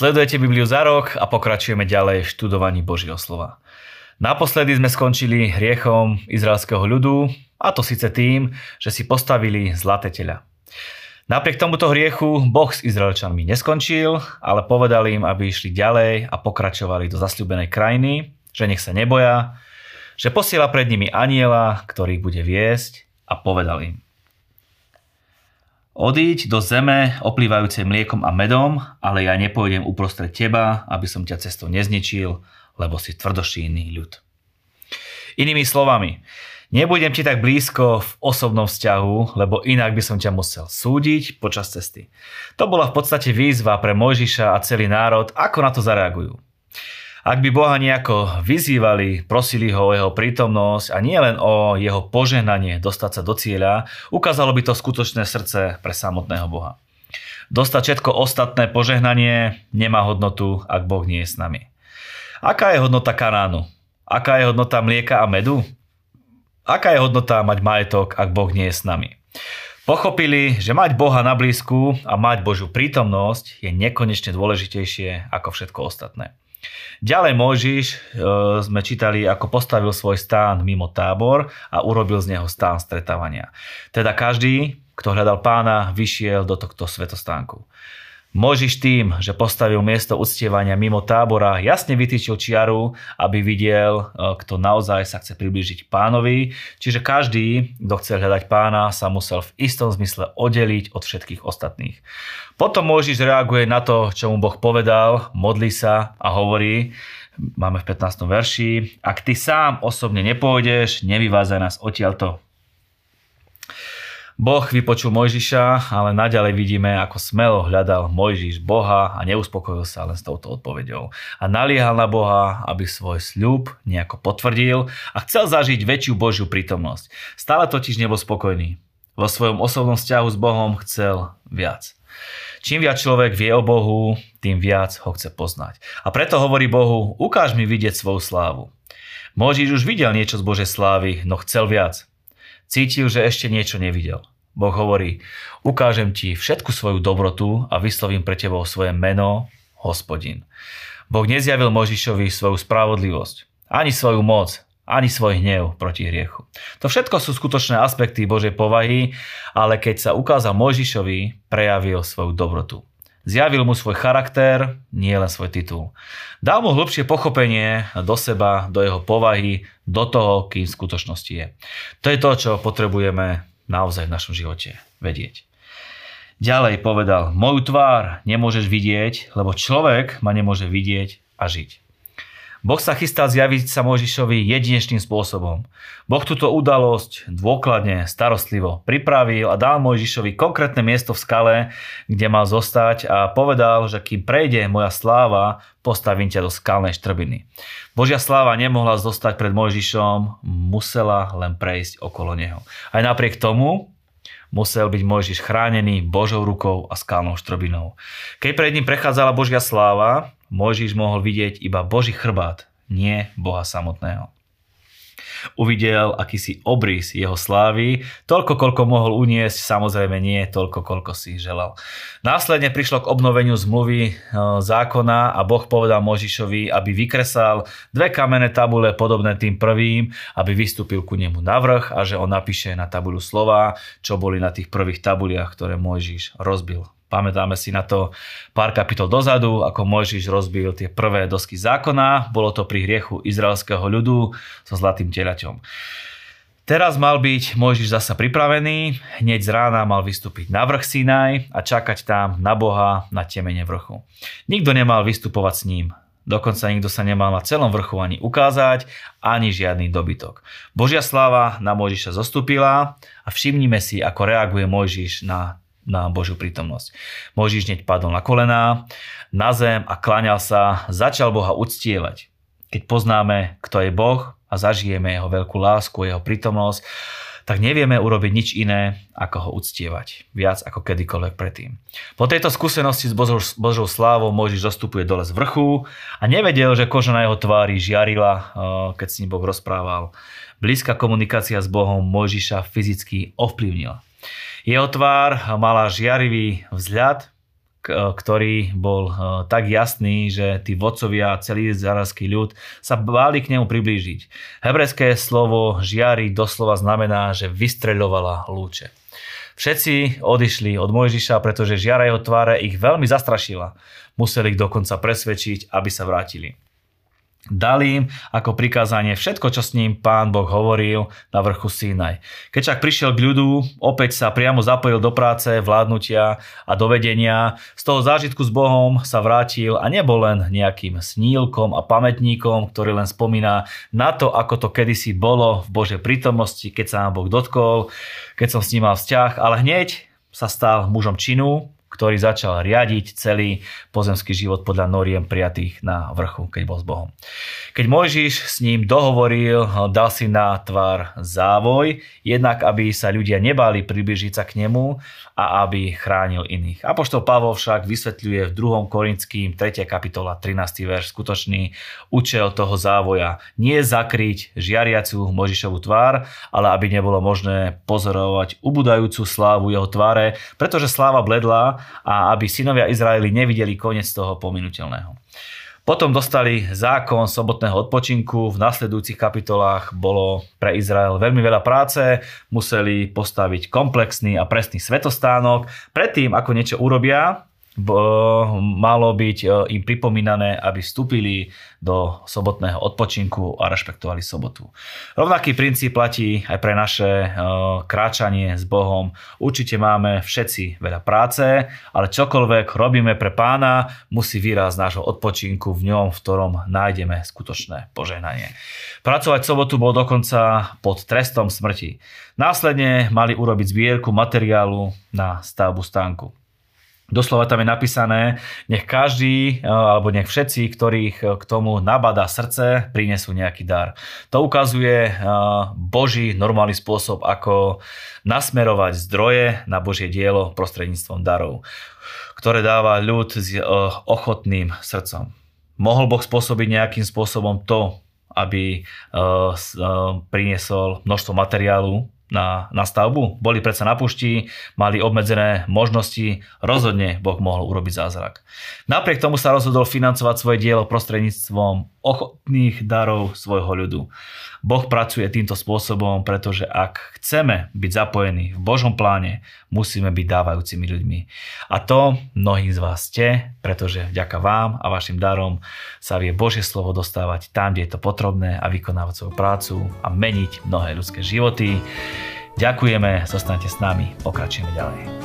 Sledujete Bibliu za rok a pokračujeme ďalej v študovaní Božieho slova. Naposledy sme skončili hriechom izraelského ľudu, a to síce tým, že si postavili zlaté tela. Napriek tomuto hriechu Boh s Izraelčanmi neskončil, ale povedal im, aby išli ďalej a pokračovali do zasľúbenej krajiny, že nech sa neboja, že posiela pred nimi aniela, ktorý bude viesť a povedal im. Odíď do zeme oplývajúcej mliekom a medom, ale ja nepôjdem uprostred teba, aby som ťa cestou nezničil, lebo si tvrdošíný ľud. Inými slovami, nebudem ti tak blízko v osobnom vzťahu, lebo inak by som ťa musel súdiť počas cesty. To bola v podstate výzva pre Mojžiša a celý národ, ako na to zareagujú. Ak by Boha nejako vyzývali, prosili ho o jeho prítomnosť a nie len o jeho požehnanie dostať sa do cieľa, ukázalo by to skutočné srdce pre samotného Boha. Dostať všetko ostatné požehnanie nemá hodnotu, ak Boh nie je s nami. Aká je hodnota Kanánu? Aká je hodnota mlieka a medu? Aká je hodnota mať majetok, ak Boh nie je s nami? Pochopili, že mať Boha na blízku a mať Božiu prítomnosť je nekonečne dôležitejšie ako všetko ostatné. Ďalej Mojžiš e, sme čítali, ako postavil svoj stán mimo tábor a urobil z neho stán stretávania. Teda každý, kto hľadal pána, vyšiel do tohto svetostánku. Mojžiš tým, že postavil miesto uctievania mimo tábora, jasne vytýčil čiaru, aby videl, e, kto naozaj sa chce priblížiť pánovi. Čiže každý, kto chce hľadať pána, sa musel v istom zmysle oddeliť od všetkých ostatných. Potom Mojžiš reaguje na to, čo mu Boh povedal, modlí sa a hovorí, máme v 15. verši, ak ty sám osobne nepôjdeš, nevyvázaj nás odtiaľto. Boh vypočul Mojžiša, ale naďalej vidíme, ako smelo hľadal Mojžiš Boha a neuspokojil sa len s touto odpoveďou. A naliehal na Boha, aby svoj sľub nejako potvrdil a chcel zažiť väčšiu Božiu prítomnosť. Stále totiž nebol spokojný. Vo svojom osobnom vzťahu s Bohom chcel viac. Čím viac človek vie o Bohu, tým viac ho chce poznať. A preto hovorí Bohu, ukáž mi vidieť svoju slávu. Mojžiš už videl niečo z Božej slávy, no chcel viac. Cítil, že ešte niečo nevidel. Boh hovorí, ukážem ti všetku svoju dobrotu a vyslovím pre tebou svoje meno, hospodin. Boh nezjavil Možišovi svoju spravodlivosť, ani svoju moc, ani svoj hnev proti hriechu. To všetko sú skutočné aspekty Božej povahy, ale keď sa ukázal Možišovi, prejavil svoju dobrotu. Zjavil mu svoj charakter, nie len svoj titul. Dal mu hlbšie pochopenie do seba, do jeho povahy, do toho, kým v skutočnosti je. To je to, čo potrebujeme naozaj v našom živote vedieť. Ďalej povedal, moju tvár nemôžeš vidieť, lebo človek ma nemôže vidieť a žiť. Boh sa chystá zjaviť sa Mojžišovi jedinečným spôsobom. Boh túto udalosť dôkladne, starostlivo pripravil a dal Mojžišovi konkrétne miesto v skale, kde mal zostať a povedal, že kým prejde moja sláva, postavím ťa do skalnej štrbiny. Božia sláva nemohla zostať pred Mojžišom, musela len prejsť okolo neho. Aj napriek tomu musel byť Mojžiš chránený Božou rukou a skalnou štrobinou. Keď pred ním prechádzala Božia sláva, Mojžiš mohol vidieť iba Boží chrbát, nie Boha samotného. Uvidel akýsi obrys jeho slávy, toľko, koľko mohol uniesť, samozrejme nie toľko, koľko si želal. Následne prišlo k obnoveniu zmluvy e, zákona a Boh povedal Možišovi, aby vykresal dve kamenné tabule podobné tým prvým, aby vystúpil ku nemu na vrch a že on napíše na tabulu slova, čo boli na tých prvých tabuliach, ktoré Mojžiš rozbil Pamätáme si na to pár kapitol dozadu, ako Mojžiš rozbil tie prvé dosky zákona. Bolo to pri hriechu izraelského ľudu so zlatým telaťom. Teraz mal byť Mojžiš zasa pripravený, hneď z rána mal vystúpiť na vrch Sinaj a čakať tam na Boha na temene vrchu. Nikto nemal vystupovať s ním, dokonca nikto sa nemal na celom vrchu ani ukázať, ani žiadny dobytok. Božia sláva na Mojžiša zostúpila a všimnime si, ako reaguje Mojžiš na na Božiu prítomnosť. Mojžiš hneď padol na kolená, na zem a kláňal sa, začal Boha uctievať. Keď poznáme, kto je Boh a zažijeme jeho veľkú lásku, jeho prítomnosť, tak nevieme urobiť nič iné, ako ho uctievať. Viac ako kedykoľvek predtým. Po tejto skúsenosti s Božou, Božou slávou Mojžiš zostupuje dole z vrchu a nevedel, že koža na jeho tvári žiarila, eh, keď s ním Boh rozprával. Blízka komunikácia s Bohom Mojžiša fyzicky ovplyvnila. Jeho tvár mala žiarivý vzhľad ktorý bol tak jasný, že tí vodcovia a celý izraelský ľud sa báli k nemu priblížiť. Hebrejské slovo žiari doslova znamená, že vystreľovala lúče. Všetci odišli od Mojžiša, pretože žiara jeho tváre ich veľmi zastrašila. Museli ich dokonca presvedčiť, aby sa vrátili. Dali im ako prikázanie všetko, čo s ním pán Boh hovoril na vrchu Sinaj. Keď však prišiel k ľudu, opäť sa priamo zapojil do práce, vládnutia a dovedenia. Z toho zážitku s Bohom sa vrátil a nebol len nejakým snílkom a pamätníkom, ktorý len spomína na to, ako to kedysi bolo v Božej prítomnosti, keď sa nám Boh dotkol, keď som s ním mal vzťah, ale hneď sa stal mužom činu, ktorý začal riadiť celý pozemský život podľa noriem prijatých na vrchu, keď bol s Bohom. Keď Mojžiš s ním dohovoril, dal si na tvár závoj, jednak aby sa ľudia nebali približiť sa k nemu a aby chránil iných. Apoštol Pavol však vysvetľuje v 2. Korinským 3. kapitola 13. verš skutočný účel toho závoja. Nie zakryť žiariacu Možišovú tvár, ale aby nebolo možné pozorovať ubudajúcu slávu jeho tváre, pretože sláva bledla a aby synovia Izraeli nevideli koniec toho pominutelného. Potom dostali zákon sobotného odpočinku. V nasledujúcich kapitolách bolo pre Izrael veľmi veľa práce. Museli postaviť komplexný a presný svetostánok. Predtým, ako niečo urobia, malo byť e, im pripomínané, aby vstúpili do sobotného odpočinku a rešpektovali sobotu. Rovnaký princíp platí aj pre naše e, kráčanie s Bohom. Určite máme všetci veľa práce, ale čokoľvek robíme pre pána, musí výraz nášho odpočinku v ňom, v ktorom nájdeme skutočné požehnanie. Pracovať sobotu bol dokonca pod trestom smrti. Následne mali urobiť zbierku materiálu na stavbu stánku. Doslova tam je napísané, nech každý eh, alebo nech všetci, ktorých eh, k tomu nabada srdce, prinesú nejaký dar. To ukazuje eh, Boží normálny spôsob, ako nasmerovať zdroje na Božie dielo prostredníctvom darov, ktoré dáva ľud s ochotným srdcom. Mohol Boh spôsobiť nejakým spôsobom to, aby priniesol množstvo materiálu na, na stavbu, boli predsa na pušti, mali obmedzené možnosti, rozhodne Boh mohol urobiť zázrak. Napriek tomu sa rozhodol financovať svoje dielo prostredníctvom ochotných darov svojho ľudu. Boh pracuje týmto spôsobom, pretože ak chceme byť zapojení v Božom pláne, musíme byť dávajúcimi ľuďmi. A to mnohí z vás ste, pretože vďaka vám a vašim darom sa vie Božie slovo dostávať tam, kde je to potrebné a vykonávať svoju prácu a meniť mnohé ľudské životy. Ďakujeme, zostanete s nami, pokračujeme ďalej.